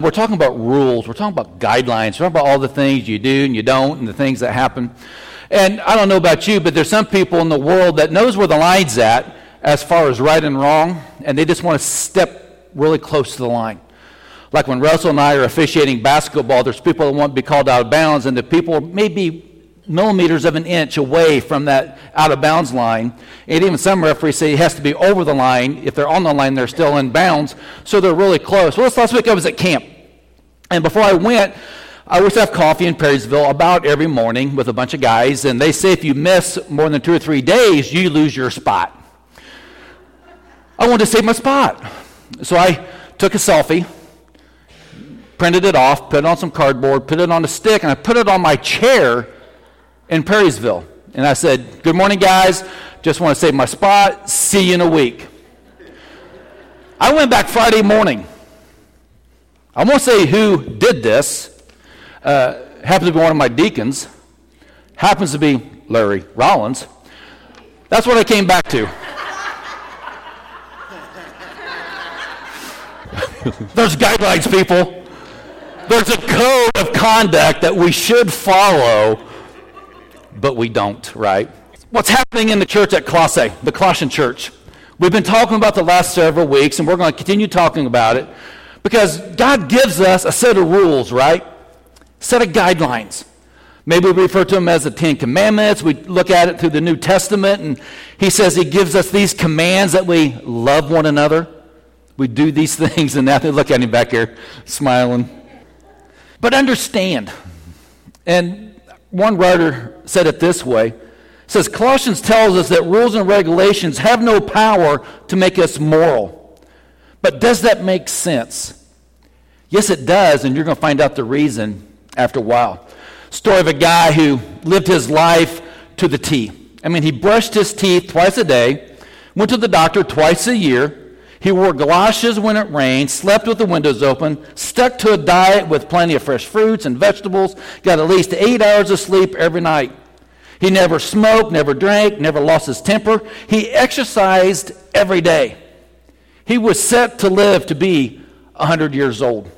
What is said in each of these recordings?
We're talking about rules. We're talking about guidelines. We're talking about all the things you do and you don't and the things that happen. And I don't know about you, but there's some people in the world that knows where the line's at as far as right and wrong, and they just want to step really close to the line. Like when Russell and I are officiating basketball, there's people that want to be called out of bounds, and the people maybe millimeters of an inch away from that out of bounds line. And even some referees say it has to be over the line. If they're on the line, they're still in bounds. So they're really close. Well, this last week I was at camp. And before I went, I to have coffee in Perrysville about every morning with a bunch of guys. And they say if you miss more than two or three days, you lose your spot. I wanted to save my spot. So I took a selfie printed it off, put it on some cardboard, put it on a stick, and I put it on my chair in Perrysville. And I said, Good morning, guys. Just want to save my spot. See you in a week. I went back Friday morning. I won't say who did this. Uh, happens to be one of my deacons. Happens to be Larry Rollins. That's what I came back to. There's guidelines, people. There's a code of conduct that we should follow but we don't, right? What's happening in the church at Colossae, the Colossian church? We've been talking about the last several weeks, and we're going to continue talking about it because God gives us a set of rules, right? Set of guidelines. Maybe we refer to them as the Ten Commandments. We look at it through the New Testament, and He says He gives us these commands that we love one another. We do these things, and now they look at Him back here, smiling. But understand, and one writer said it this way. Says Colossians tells us that rules and regulations have no power to make us moral. But does that make sense? Yes, it does, and you're going to find out the reason after a while. Story of a guy who lived his life to the T. I mean, he brushed his teeth twice a day, went to the doctor twice a year, he wore galoshes when it rained, slept with the windows open, stuck to a diet with plenty of fresh fruits and vegetables, got at least eight hours of sleep every night. He never smoked, never drank, never lost his temper. He exercised every day. He was set to live to be 100 years old.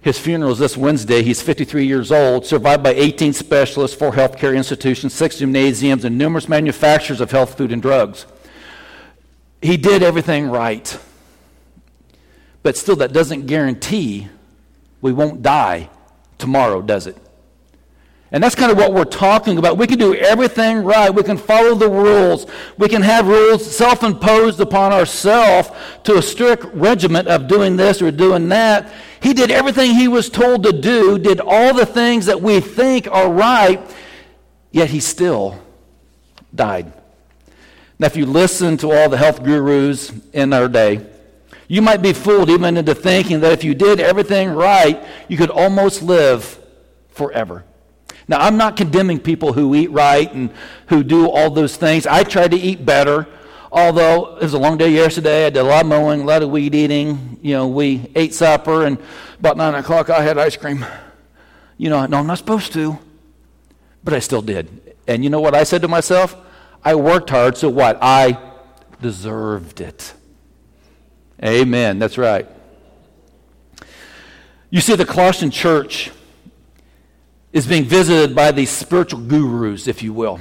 His funeral is this Wednesday. He's 53 years old, survived by 18 specialists, four healthcare institutions, six gymnasiums, and numerous manufacturers of health food and drugs he did everything right. But still, that doesn't guarantee we won't die tomorrow, does it? And that's kind of what we're talking about. We can do everything right. We can follow the rules. We can have rules self imposed upon ourselves to a strict regiment of doing this or doing that. He did everything he was told to do, did all the things that we think are right, yet he still died. Now, if you listen to all the health gurus in our day, you might be fooled even into thinking that if you did everything right, you could almost live forever. Now, I'm not condemning people who eat right and who do all those things. I try to eat better, although it was a long day yesterday. I did a lot of mowing, a lot of weed eating. You know, we ate supper, and about 9 o'clock I had ice cream. You know, no, I'm not supposed to, but I still did. And you know what I said to myself? I worked hard, so what? I deserved it. Amen. That's right. You see, the Colossian church is being visited by these spiritual gurus, if you will.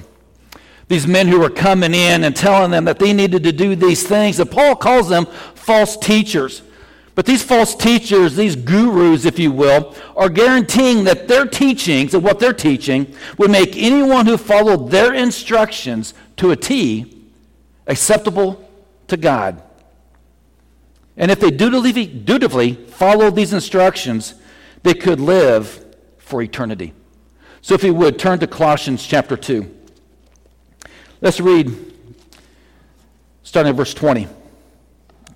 These men who are coming in and telling them that they needed to do these things. And Paul calls them false teachers. But these false teachers, these gurus, if you will, are guaranteeing that their teachings and what they're teaching would make anyone who followed their instructions to a T acceptable to God. And if they dutifully, dutifully followed these instructions, they could live for eternity. So if you would, turn to Colossians chapter 2. Let's read starting at verse 20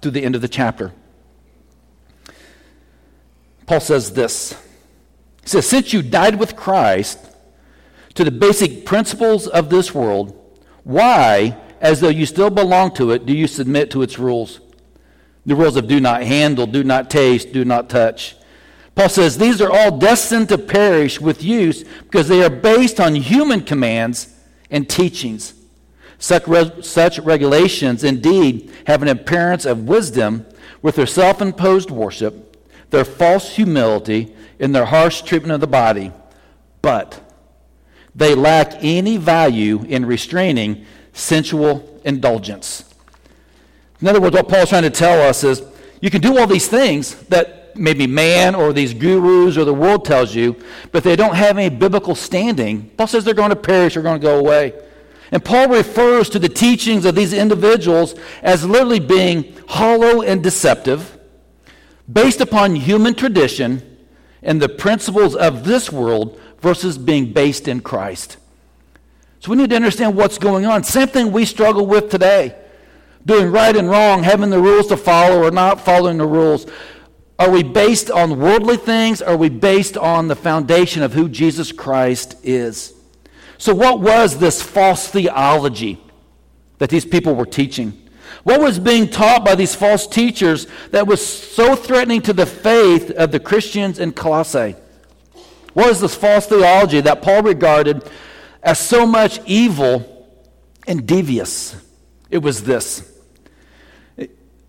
to the end of the chapter. Paul says this He says, Since you died with Christ to the basic principles of this world, why, as though you still belong to it, do you submit to its rules? The rules of do not handle, do not taste, do not touch. Paul says these are all destined to perish with use because they are based on human commands and teachings. Such, re- such regulations indeed have an appearance of wisdom with their self imposed worship their false humility, and their harsh treatment of the body, but they lack any value in restraining sensual indulgence. In other words, what Paul's trying to tell us is you can do all these things that maybe man or these gurus or the world tells you, but they don't have any biblical standing. Paul says they're going to perish or going to go away. And Paul refers to the teachings of these individuals as literally being hollow and deceptive, based upon human tradition and the principles of this world versus being based in Christ. So we need to understand what's going on. Same thing we struggle with today doing right and wrong, having the rules to follow or not following the rules. Are we based on worldly things? Are we based on the foundation of who Jesus Christ is? So, what was this false theology that these people were teaching? What was being taught by these false teachers that was so threatening to the faith of the Christians in Colossae? What was this false theology that Paul regarded as so much evil and devious? It was this.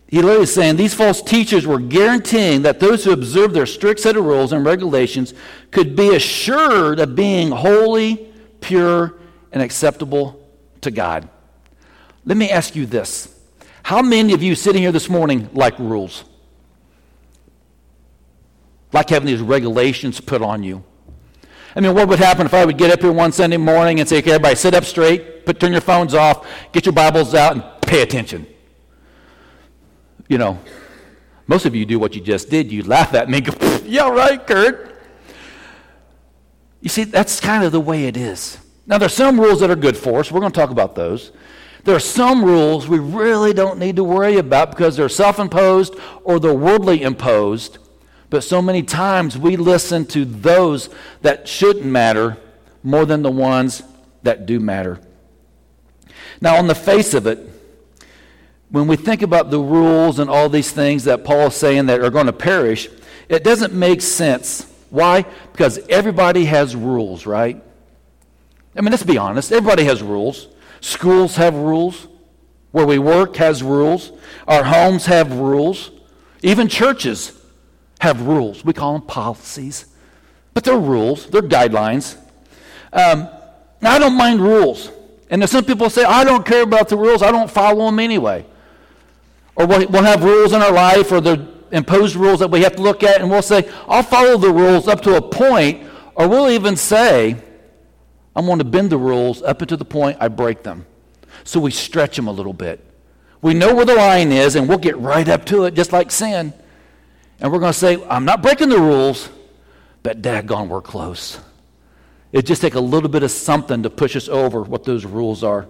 He literally is saying these false teachers were guaranteeing that those who observed their strict set of rules and regulations could be assured of being holy, pure, and acceptable to God. Let me ask you this How many of you sitting here this morning like rules? Like having these regulations put on you? I mean, what would happen if I would get up here one Sunday morning and say, okay, everybody sit up straight, put, turn your phones off, get your Bibles out, and pay attention? You know, most of you do what you just did. You laugh at me go, yeah, right, Kurt. You see, that's kind of the way it is. Now, there's some rules that are good for us. We're going to talk about those. There are some rules we really don't need to worry about because they're self imposed or they're worldly imposed. But so many times we listen to those that shouldn't matter more than the ones that do matter. Now, on the face of it, when we think about the rules and all these things that Paul is saying that are going to perish, it doesn't make sense. Why? Because everybody has rules, right? I mean, let's be honest. Everybody has rules. Schools have rules. Where we work has rules. Our homes have rules. Even churches have rules. We call them policies. But they're rules, they're guidelines. Um, I don't mind rules. And some people say, I don't care about the rules, I don't follow them anyway. Or we'll have rules in our life or the imposed rules that we have to look at, and we'll say, I'll follow the rules up to a point, or we'll even say, I'm going to bend the rules up until the point I break them. So we stretch them a little bit. We know where the line is, and we'll get right up to it, just like sin. And we're going to say, I'm not breaking the rules, but daggone, we're close. It just takes a little bit of something to push us over what those rules are.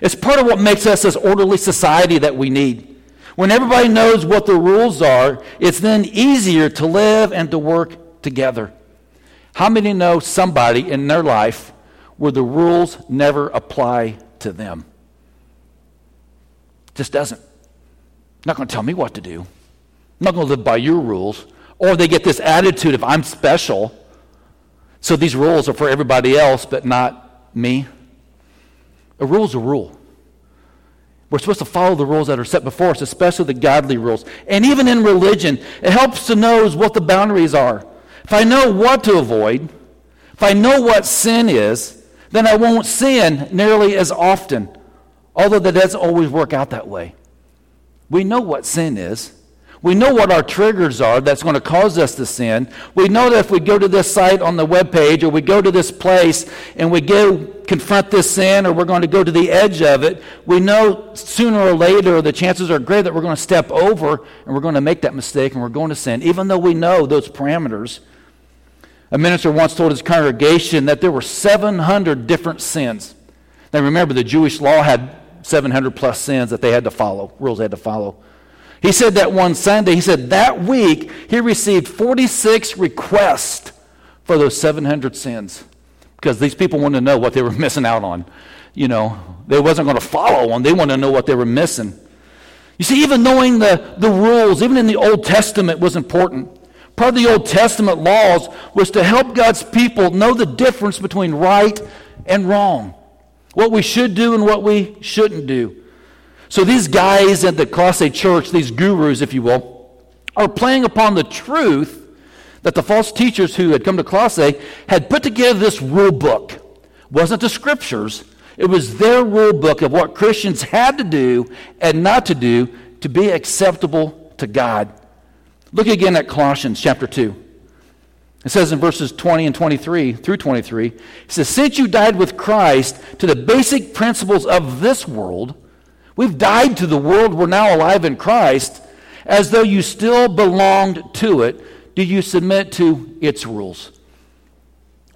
It's part of what makes us this orderly society that we need. When everybody knows what the rules are, it's then easier to live and to work together. How many know somebody in their life where the rules never apply to them. Just doesn't. Not going to tell me what to do. I'm not going to live by your rules. Or they get this attitude of I'm special, so these rules are for everybody else, but not me. A rule's a rule. We're supposed to follow the rules that are set before us, especially the godly rules. And even in religion, it helps to know what the boundaries are. If I know what to avoid, if I know what sin is, then I won't sin nearly as often. Although that doesn't always work out that way. We know what sin is. We know what our triggers are that's going to cause us to sin. We know that if we go to this site on the web page or we go to this place and we go confront this sin or we're going to go to the edge of it, we know sooner or later the chances are great that we're going to step over and we're going to make that mistake and we're going to sin, even though we know those parameters. A minister once told his congregation that there were 700 different sins. Now remember, the Jewish law had 700 plus sins that they had to follow, rules they had to follow. He said that one Sunday, he said that week he received 46 requests for those 700 sins because these people wanted to know what they were missing out on. You know, they wasn't going to follow them, they wanted to know what they were missing. You see, even knowing the, the rules, even in the Old Testament, was important. Part of the Old Testament laws was to help God's people know the difference between right and wrong, what we should do and what we shouldn't do. So these guys at the Colossae church, these gurus, if you will, are playing upon the truth that the false teachers who had come to Colossae had put together this rule book. It wasn't the scriptures, it was their rule book of what Christians had to do and not to do to be acceptable to God. Look again at Colossians chapter 2. It says in verses 20 and 23 through 23, it says, Since you died with Christ to the basic principles of this world, we've died to the world, we're now alive in Christ, as though you still belonged to it. Do you submit to its rules?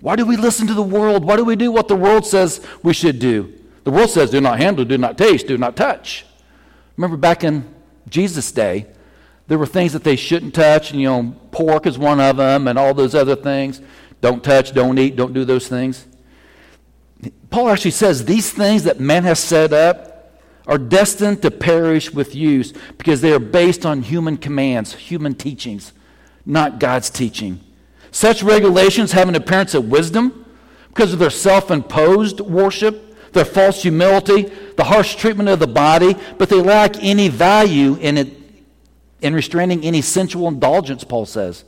Why do we listen to the world? Why do we do what the world says we should do? The world says, do not handle, do not taste, do not touch. Remember back in Jesus' day, there were things that they shouldn't touch, and you know, pork is one of them, and all those other things. Don't touch, don't eat, don't do those things. Paul actually says these things that man has set up are destined to perish with use because they are based on human commands, human teachings, not God's teaching. Such regulations have an appearance of wisdom because of their self imposed worship, their false humility, the harsh treatment of the body, but they lack any value in it in restraining any sensual indulgence, Paul says.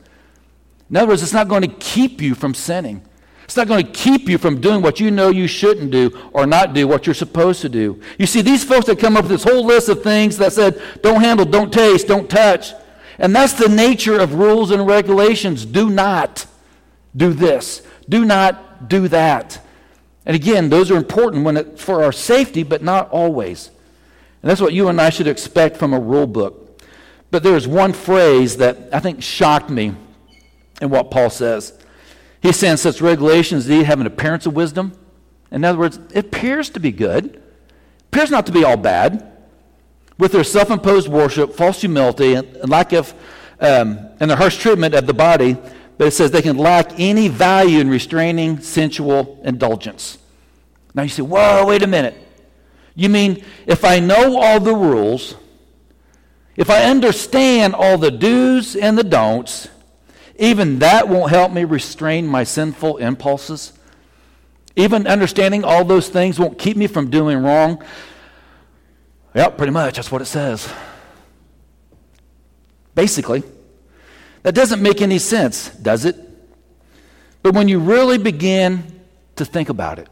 In other words, it's not going to keep you from sinning. It's not going to keep you from doing what you know you shouldn't do or not do what you're supposed to do. You see, these folks that come up with this whole list of things that said, don't handle, don't taste, don't touch. And that's the nature of rules and regulations. Do not do this. Do not do that. And again, those are important when it, for our safety, but not always. And that's what you and I should expect from a rule book. But there's one phrase that I think shocked me in what Paul says. He's saying such regulations indeed have an appearance of wisdom. In other words, it appears to be good, appears not to be all bad. With their self imposed worship, false humility, and lack of, um, and their harsh treatment of the body, but it says they can lack any value in restraining sensual indulgence. Now you say, whoa, wait a minute. You mean if I know all the rules, if I understand all the do's and the don'ts, even that won't help me restrain my sinful impulses. Even understanding all those things won't keep me from doing wrong. Yep, pretty much. That's what it says. Basically, that doesn't make any sense, does it? But when you really begin to think about it,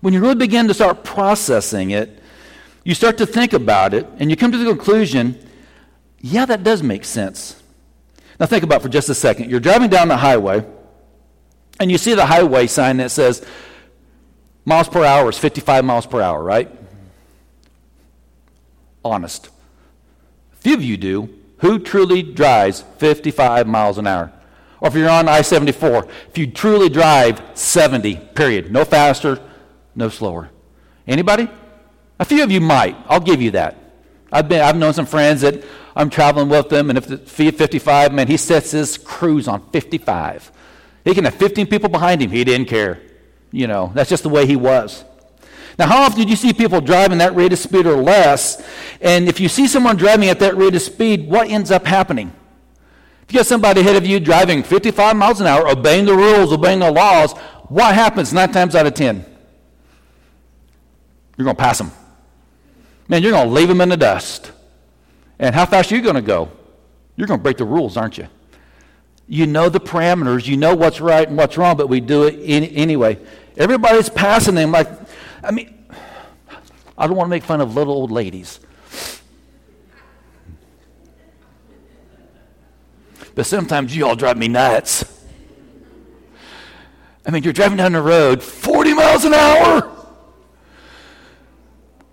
when you really begin to start processing it, you start to think about it and you come to the conclusion yeah, that does make sense. Now, think about for just a second. You're driving down the highway and you see the highway sign that says miles per hour is 55 miles per hour, right? Honest. Few of you do. Who truly drives 55 miles an hour? Or if you're on I 74, if you truly drive 70, period. No faster, no slower. Anybody? A few of you might. I'll give you that. I've, been, I've known some friends that I'm traveling with them, and if the 55, man, he sets his cruise on 55. He can have 15 people behind him. He didn't care. You know, that's just the way he was. Now, how often do you see people driving that rate of speed or less? And if you see someone driving at that rate of speed, what ends up happening? If you got somebody ahead of you driving 55 miles an hour, obeying the rules, obeying the laws, what happens nine times out of 10? You're going to pass them man, you're going to leave them in the dust. And how fast are you going to go? You're going to break the rules, aren't you? You know the parameters, you know what's right and what's wrong, but we do it anyway. Everybody's passing them like, I mean, I don't want to make fun of little old ladies. But sometimes you all drive me nuts. I mean, you're driving down the road 40 miles an hour.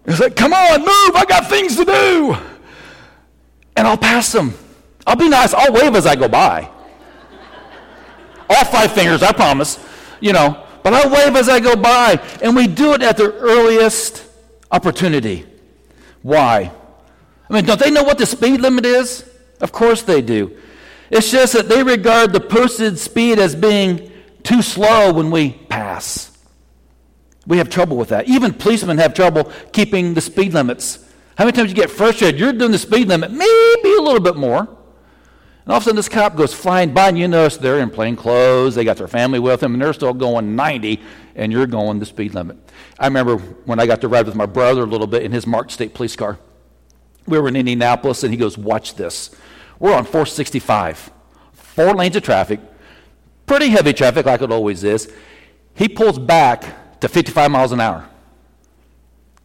It's like, come on, move, I got things to do. And I'll pass them. I'll be nice, I'll wave as I go by. All five fingers, I promise. You know, but I'll wave as I go by. And we do it at the earliest opportunity. Why? I mean, don't they know what the speed limit is? Of course they do. It's just that they regard the posted speed as being too slow when we pass. We have trouble with that. Even policemen have trouble keeping the speed limits. How many times you get frustrated? You're doing the speed limit, maybe a little bit more. And all of a sudden, this cop goes flying by, and you notice they're in plain clothes, they got their family with them, and they're still going 90, and you're going the speed limit. I remember when I got to ride with my brother a little bit in his marked state police car. We were in Indianapolis, and he goes, Watch this. We're on 465, four lanes of traffic, pretty heavy traffic like it always is. He pulls back to 55 miles an hour.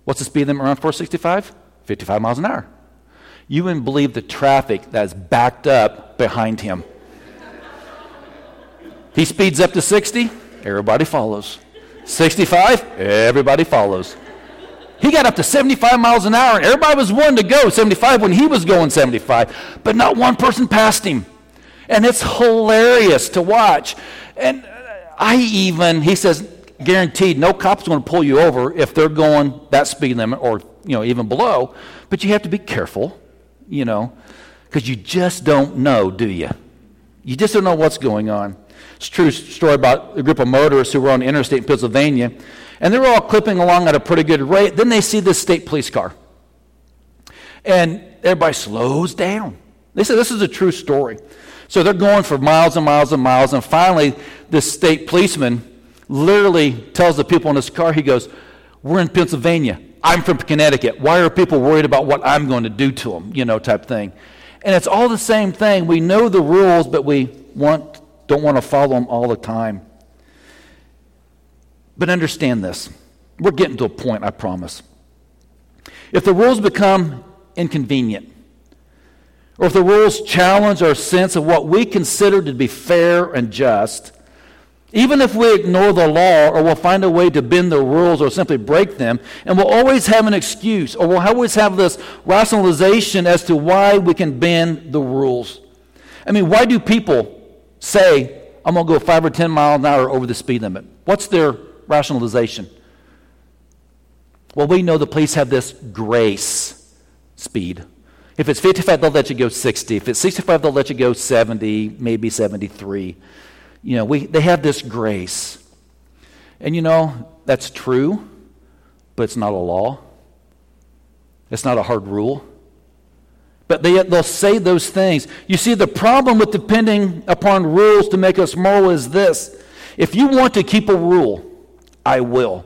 What's the speed limit around 465? 55 miles an hour. You wouldn't believe the traffic that's backed up behind him. he speeds up to 60, everybody follows. 65, everybody follows. He got up to 75 miles an hour, and everybody was wanting to go 75 when he was going 75, but not one person passed him. And it's hilarious to watch. And I even, he says, guaranteed no cop's going to pull you over if they're going that speed limit or you know even below. But you have to be careful you know because you just don't know do you you just don't know what's going on. It's a true story about a group of motorists who were on the interstate in pennsylvania and they were all clipping along at a pretty good rate. Then they see this state police car and everybody slows down. They said this is a true story. So they're going for miles and miles and miles and finally this state policeman literally tells the people in his car, he goes, We're in Pennsylvania. I'm from Connecticut. Why are people worried about what I'm going to do to them? You know, type thing. And it's all the same thing. We know the rules, but we want, don't want to follow them all the time. But understand this. We're getting to a point, I promise. If the rules become inconvenient, or if the rules challenge our sense of what we consider to be fair and just, even if we ignore the law or we'll find a way to bend the rules or simply break them, and we'll always have an excuse or we'll always have this rationalization as to why we can bend the rules. I mean, why do people say, I'm going to go five or 10 miles an hour over the speed limit? What's their rationalization? Well, we know the police have this grace speed. If it's 55, they'll let you go 60. If it's 65, they'll let you go 70, maybe 73 you know, we, they have this grace. And you know, that's true, but it's not a law. It's not a hard rule. But they, they'll say those things. You see, the problem with depending upon rules to make us moral is this if you want to keep a rule, I will.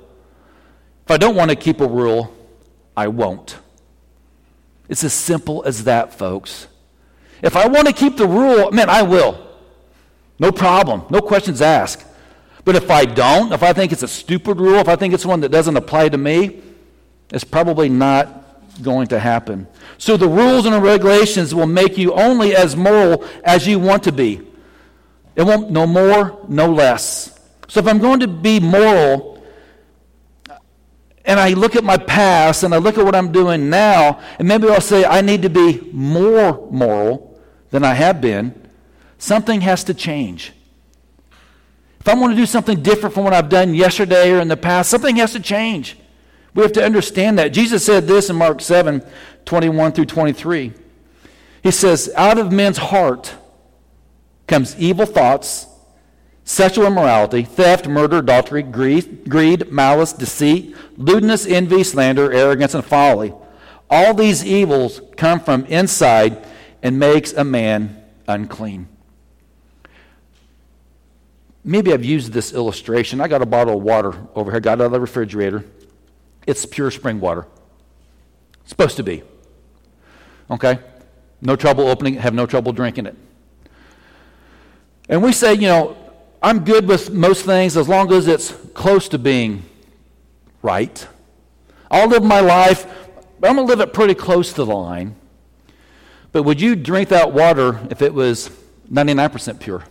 If I don't want to keep a rule, I won't. It's as simple as that, folks. If I want to keep the rule, man, I will. No problem. No questions asked. But if I don't, if I think it's a stupid rule, if I think it's one that doesn't apply to me, it's probably not going to happen. So the rules and the regulations will make you only as moral as you want to be. It won't no more, no less. So if I'm going to be moral, and I look at my past and I look at what I'm doing now, and maybe I'll say I need to be more moral than I have been. Something has to change. If I want to do something different from what I've done yesterday or in the past, something has to change. We have to understand that. Jesus said this in Mark 7 21 through 23. He says, Out of men's heart comes evil thoughts, sexual immorality, theft, murder, adultery, greed, greed, malice, deceit, lewdness, envy, slander, arrogance, and folly. All these evils come from inside and makes a man unclean. Maybe I've used this illustration. I got a bottle of water over here, got it out of the refrigerator. It's pure spring water. It's supposed to be. Okay? No trouble opening it, have no trouble drinking it. And we say, you know, I'm good with most things as long as it's close to being right. I'll live my life, but I'm going to live it pretty close to the line. But would you drink that water if it was 99% pure?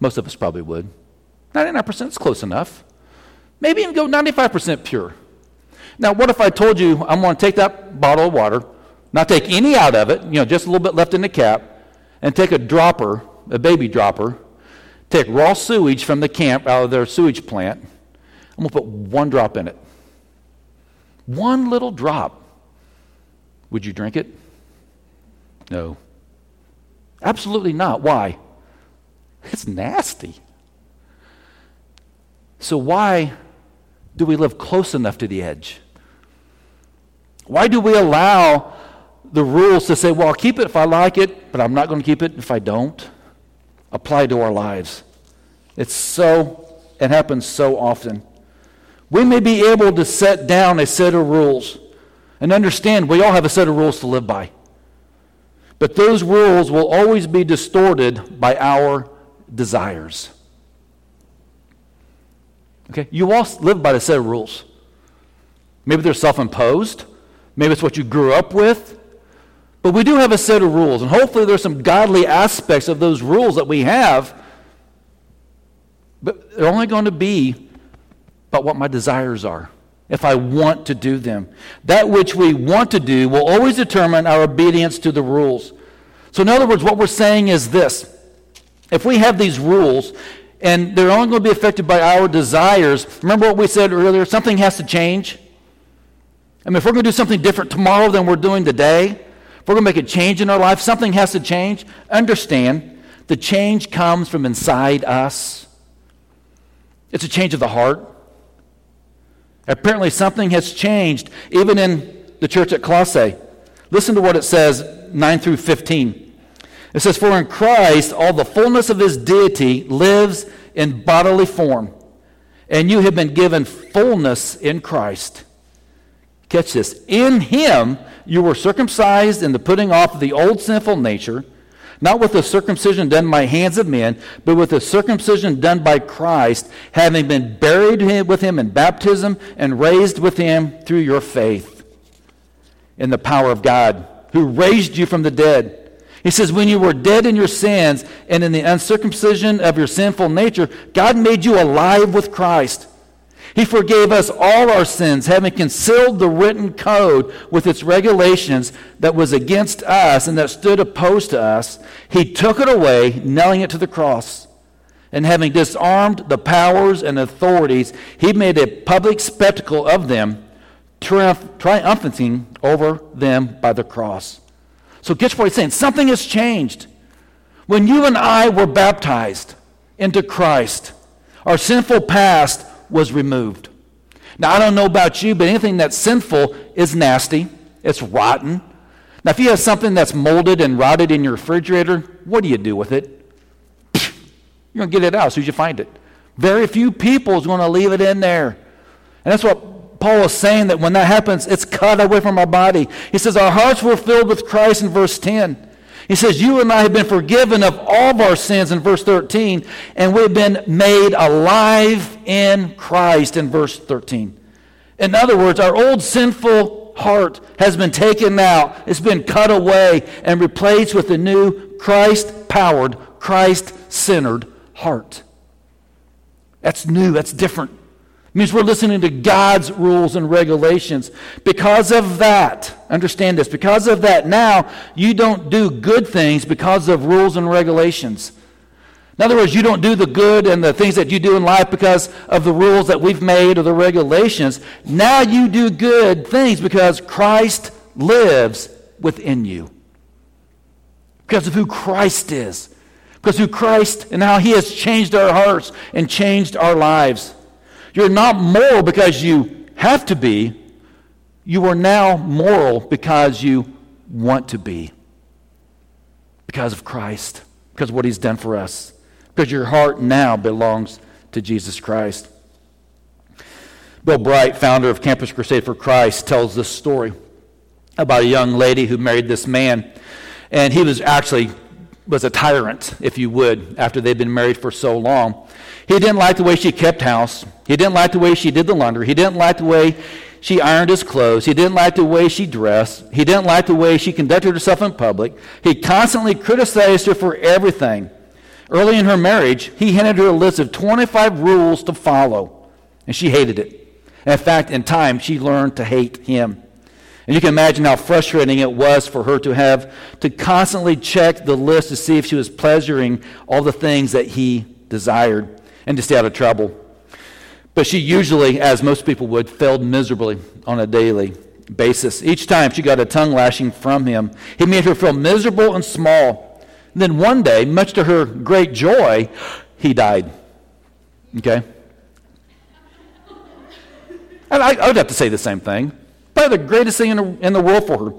Most of us probably would. 99% is close enough. Maybe even go 95% pure. Now, what if I told you I'm going to take that bottle of water, not take any out of it, you know, just a little bit left in the cap, and take a dropper, a baby dropper, take raw sewage from the camp out of their sewage plant. I'm going to put one drop in it. One little drop. Would you drink it? No. Absolutely not. Why? It's nasty. So, why do we live close enough to the edge? Why do we allow the rules to say, well, I'll keep it if I like it, but I'm not going to keep it if I don't? Apply to our lives. It's so, it happens so often. We may be able to set down a set of rules and understand we all have a set of rules to live by. But those rules will always be distorted by our desires. Okay? You all live by a set of rules. Maybe they're self imposed, maybe it's what you grew up with. But we do have a set of rules, and hopefully there's some godly aspects of those rules that we have. But they're only going to be about what my desires are if I want to do them. That which we want to do will always determine our obedience to the rules. So, in other words, what we're saying is this if we have these rules and they're only going to be affected by our desires, remember what we said earlier? Something has to change. I mean, if we're going to do something different tomorrow than we're doing today, if we're going to make a change in our life, something has to change. Understand, the change comes from inside us. It's a change of the heart. Apparently, something has changed even in the church at Colossae. Listen to what it says 9 through 15. It says, For in Christ all the fullness of his deity lives in bodily form, and you have been given fullness in Christ. Catch this. In him you were circumcised in the putting off of the old sinful nature not with the circumcision done by hands of men, but with the circumcision done by Christ, having been buried with him in baptism and raised with him through your faith in the power of God, who raised you from the dead. He says, When you were dead in your sins and in the uncircumcision of your sinful nature, God made you alive with Christ. He forgave us all our sins, having concealed the written code with its regulations that was against us and that stood opposed to us. He took it away, nailing it to the cross. And having disarmed the powers and authorities, he made a public spectacle of them, triumph, triumphing over them by the cross. So, guess what he's saying? Something has changed. When you and I were baptized into Christ, our sinful past was removed. Now, I don't know about you, but anything that's sinful is nasty, it's rotten. Now, if you have something that's molded and rotted in your refrigerator, what do you do with it? You're going to get it out as soon as you find it. Very few people is going to leave it in there. And that's what Paul is saying that when that happens, it's cut away from our body. He says, Our hearts were filled with Christ in verse 10. He says, You and I have been forgiven of all of our sins in verse 13, and we've been made alive in Christ in verse 13. In other words, our old sinful heart has been taken out, it's been cut away, and replaced with a new Christ powered, Christ centered heart. That's new, that's different. It means we're listening to God's rules and regulations. Because of that, understand this, because of that, now you don't do good things because of rules and regulations. In other words, you don't do the good and the things that you do in life because of the rules that we've made or the regulations. Now you do good things because Christ lives within you. Because of who Christ is. Because who Christ and how he has changed our hearts and changed our lives. You're not moral because you have to be. You are now moral because you want to be. Because of Christ, because of what He's done for us. Because your heart now belongs to Jesus Christ. Bill Bright, founder of Campus Crusade for Christ, tells this story about a young lady who married this man. And he was actually was a tyrant, if you would, after they'd been married for so long. He didn't like the way she kept house. He didn't like the way she did the laundry. He didn't like the way she ironed his clothes. He didn't like the way she dressed. He didn't like the way she conducted herself in public. He constantly criticized her for everything. Early in her marriage, he handed her a list of 25 rules to follow, and she hated it. in fact, in time, she learned to hate him. And you can imagine how frustrating it was for her to have to constantly check the list to see if she was pleasuring all the things that he desired and to stay out of trouble. But she usually, as most people would, failed miserably on a daily basis. Each time she got a tongue lashing from him, he made her feel miserable and small. And then one day, much to her great joy, he died. Okay? And I, I would have to say the same thing. Probably the greatest thing in the, in the world for her.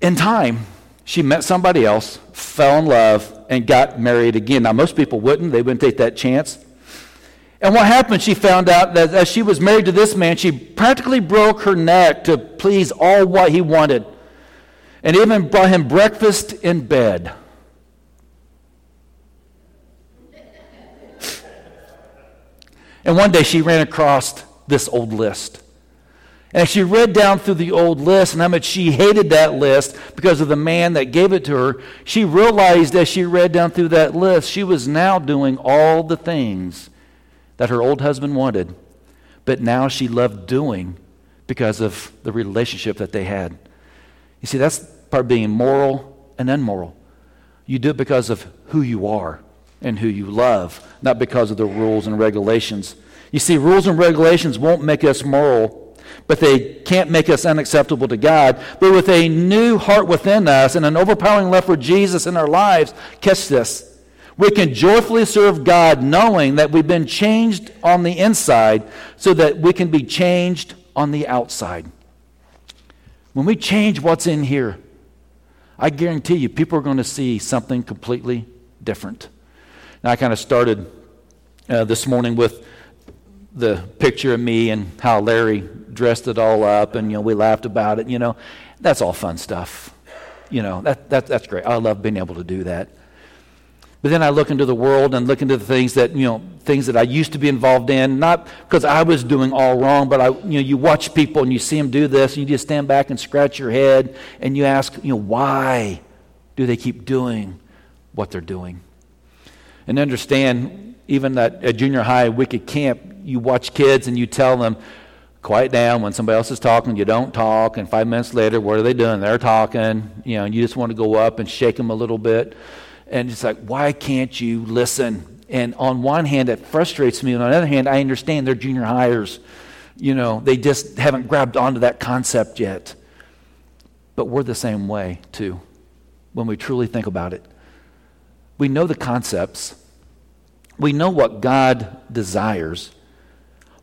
In time, she met somebody else, fell in love, and got married again. Now, most people wouldn't, they wouldn't take that chance. And what happened, she found out that as she was married to this man, she practically broke her neck to please all what he wanted. and even brought him breakfast in bed. And one day she ran across this old list. And she read down through the old list and how much she hated that list because of the man that gave it to her, she realized as she read down through that list, she was now doing all the things that her old husband wanted, but now she loved doing because of the relationship that they had. You see, that's part of being moral and immoral. You do it because of who you are and who you love, not because of the rules and regulations. You see, rules and regulations won't make us moral, but they can't make us unacceptable to God. But with a new heart within us and an overpowering love for Jesus in our lives, catch this. We can joyfully serve God knowing that we've been changed on the inside so that we can be changed on the outside. When we change what's in here, I guarantee you people are going to see something completely different. Now, I kind of started uh, this morning with the picture of me and how Larry dressed it all up, and you know we laughed about it. You know, that's all fun stuff. You know, that, that that's great. I love being able to do that. But then I look into the world and look into the things that, you know, things that I used to be involved in, not because I was doing all wrong, but I, you know, you watch people and you see them do this, and you just stand back and scratch your head and you ask, you know, why do they keep doing what they're doing? And understand, even at a junior high wicked camp, you watch kids and you tell them, quiet down when somebody else is talking you don't talk and five minutes later what are they doing they're talking you know and you just want to go up and shake them a little bit and it's like, why can't you listen? And on one hand, it frustrates me. On the other hand, I understand they're junior hires. You know, they just haven't grabbed onto that concept yet. But we're the same way, too, when we truly think about it. We know the concepts, we know what God desires.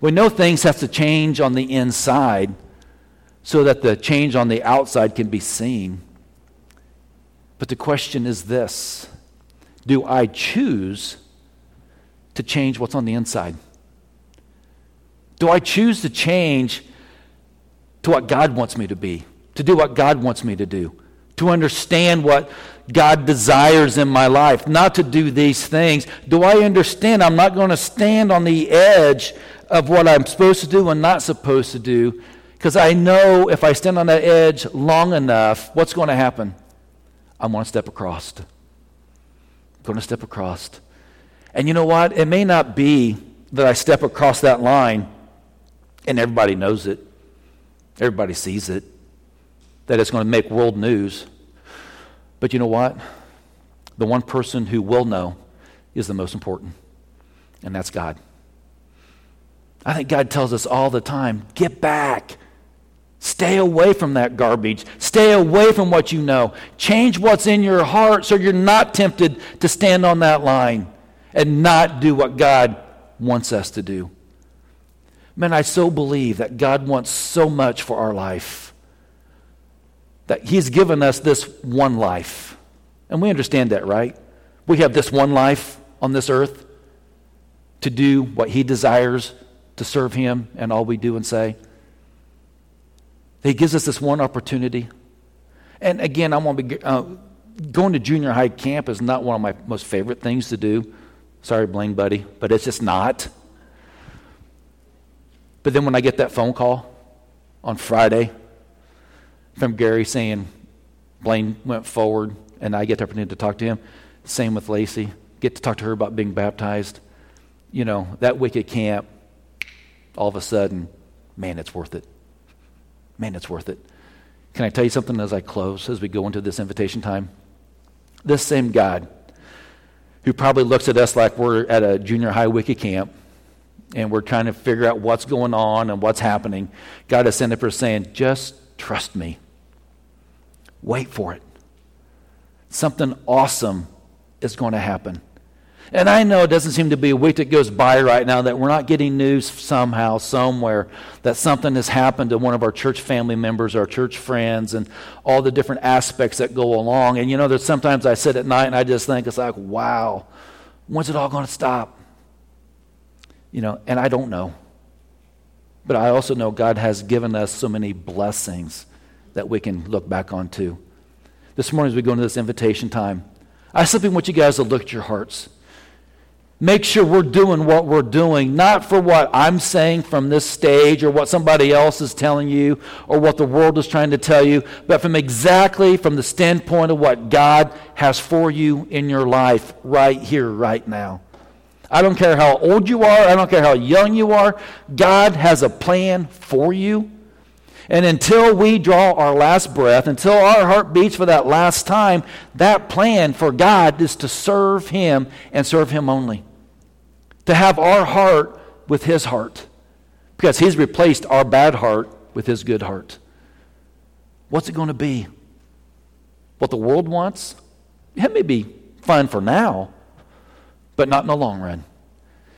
We know things have to change on the inside so that the change on the outside can be seen. But the question is this Do I choose to change what's on the inside? Do I choose to change to what God wants me to be, to do what God wants me to do, to understand what God desires in my life, not to do these things? Do I understand I'm not going to stand on the edge of what I'm supposed to do and not supposed to do? Because I know if I stand on that edge long enough, what's going to happen? I'm going to step across. I'm going to step across. And you know what? It may not be that I step across that line and everybody knows it, everybody sees it, that it's going to make world news. But you know what? The one person who will know is the most important, and that's God. I think God tells us all the time get back. Stay away from that garbage. Stay away from what you know. Change what's in your heart so you're not tempted to stand on that line and not do what God wants us to do. Man, I so believe that God wants so much for our life. That He's given us this one life. And we understand that, right? We have this one life on this earth to do what He desires, to serve Him, and all we do and say. He gives us this one opportunity. And again, I want to be, uh, going to junior high camp is not one of my most favorite things to do. Sorry, Blaine, buddy, but it's just not. But then when I get that phone call on Friday from Gary saying Blaine went forward and I get the opportunity to talk to him, same with Lacey, get to talk to her about being baptized. You know, that wicked camp, all of a sudden, man, it's worth it man, it's worth it. Can I tell you something as I close, as we go into this invitation time? This same God, who probably looks at us like we're at a junior high wiki camp and we're trying to figure out what's going on and what's happening, God is sending for saying, just trust me. Wait for it. Something awesome is going to happen. And I know it doesn't seem to be a week that goes by right now that we're not getting news somehow, somewhere, that something has happened to one of our church family members, our church friends, and all the different aspects that go along. And you know, there's sometimes I sit at night and I just think, it's like, wow, when's it all going to stop? You know, and I don't know. But I also know God has given us so many blessings that we can look back on too. this morning as we go into this invitation time, I simply want you guys to look at your hearts. Make sure we're doing what we're doing, not for what I'm saying from this stage or what somebody else is telling you or what the world is trying to tell you, but from exactly from the standpoint of what God has for you in your life right here, right now. I don't care how old you are, I don't care how young you are, God has a plan for you. And until we draw our last breath, until our heart beats for that last time, that plan for God is to serve Him and serve Him only. To have our heart with His heart. Because He's replaced our bad heart with His good heart. What's it going to be? What the world wants? It may be fine for now, but not in the long run.